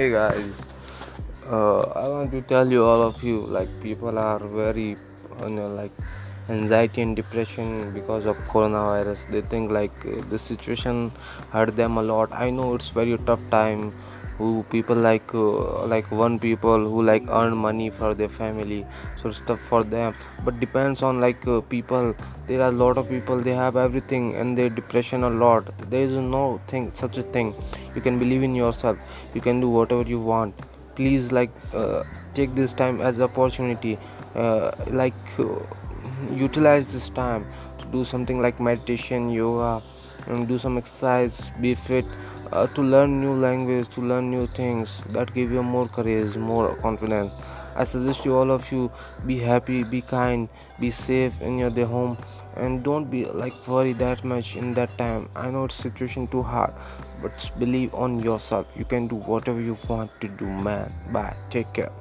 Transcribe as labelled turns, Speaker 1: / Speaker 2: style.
Speaker 1: Hey guys, uh, I want to tell you all of you like people are very you know like anxiety and depression because of coronavirus. They think like the situation hurt them a lot. I know it's very tough time. Who people like uh, like one people who like earn money for their family, so tough for them. But depends on like uh, people. There are a lot of people they have everything and they depression a lot. There is no thing such a thing. You can believe in yourself. You can do whatever you want please like uh, take this time as opportunity uh, like uh, utilize this time to do something like meditation yoga and do some exercise be fit uh, to learn new language to learn new things that give you more courage more confidence. I suggest you all of you be happy be kind be safe in your day home and don't be like worry that much in that time. I know it's situation too hard but believe on yourself. You can do whatever you want to do man. Bye. Take care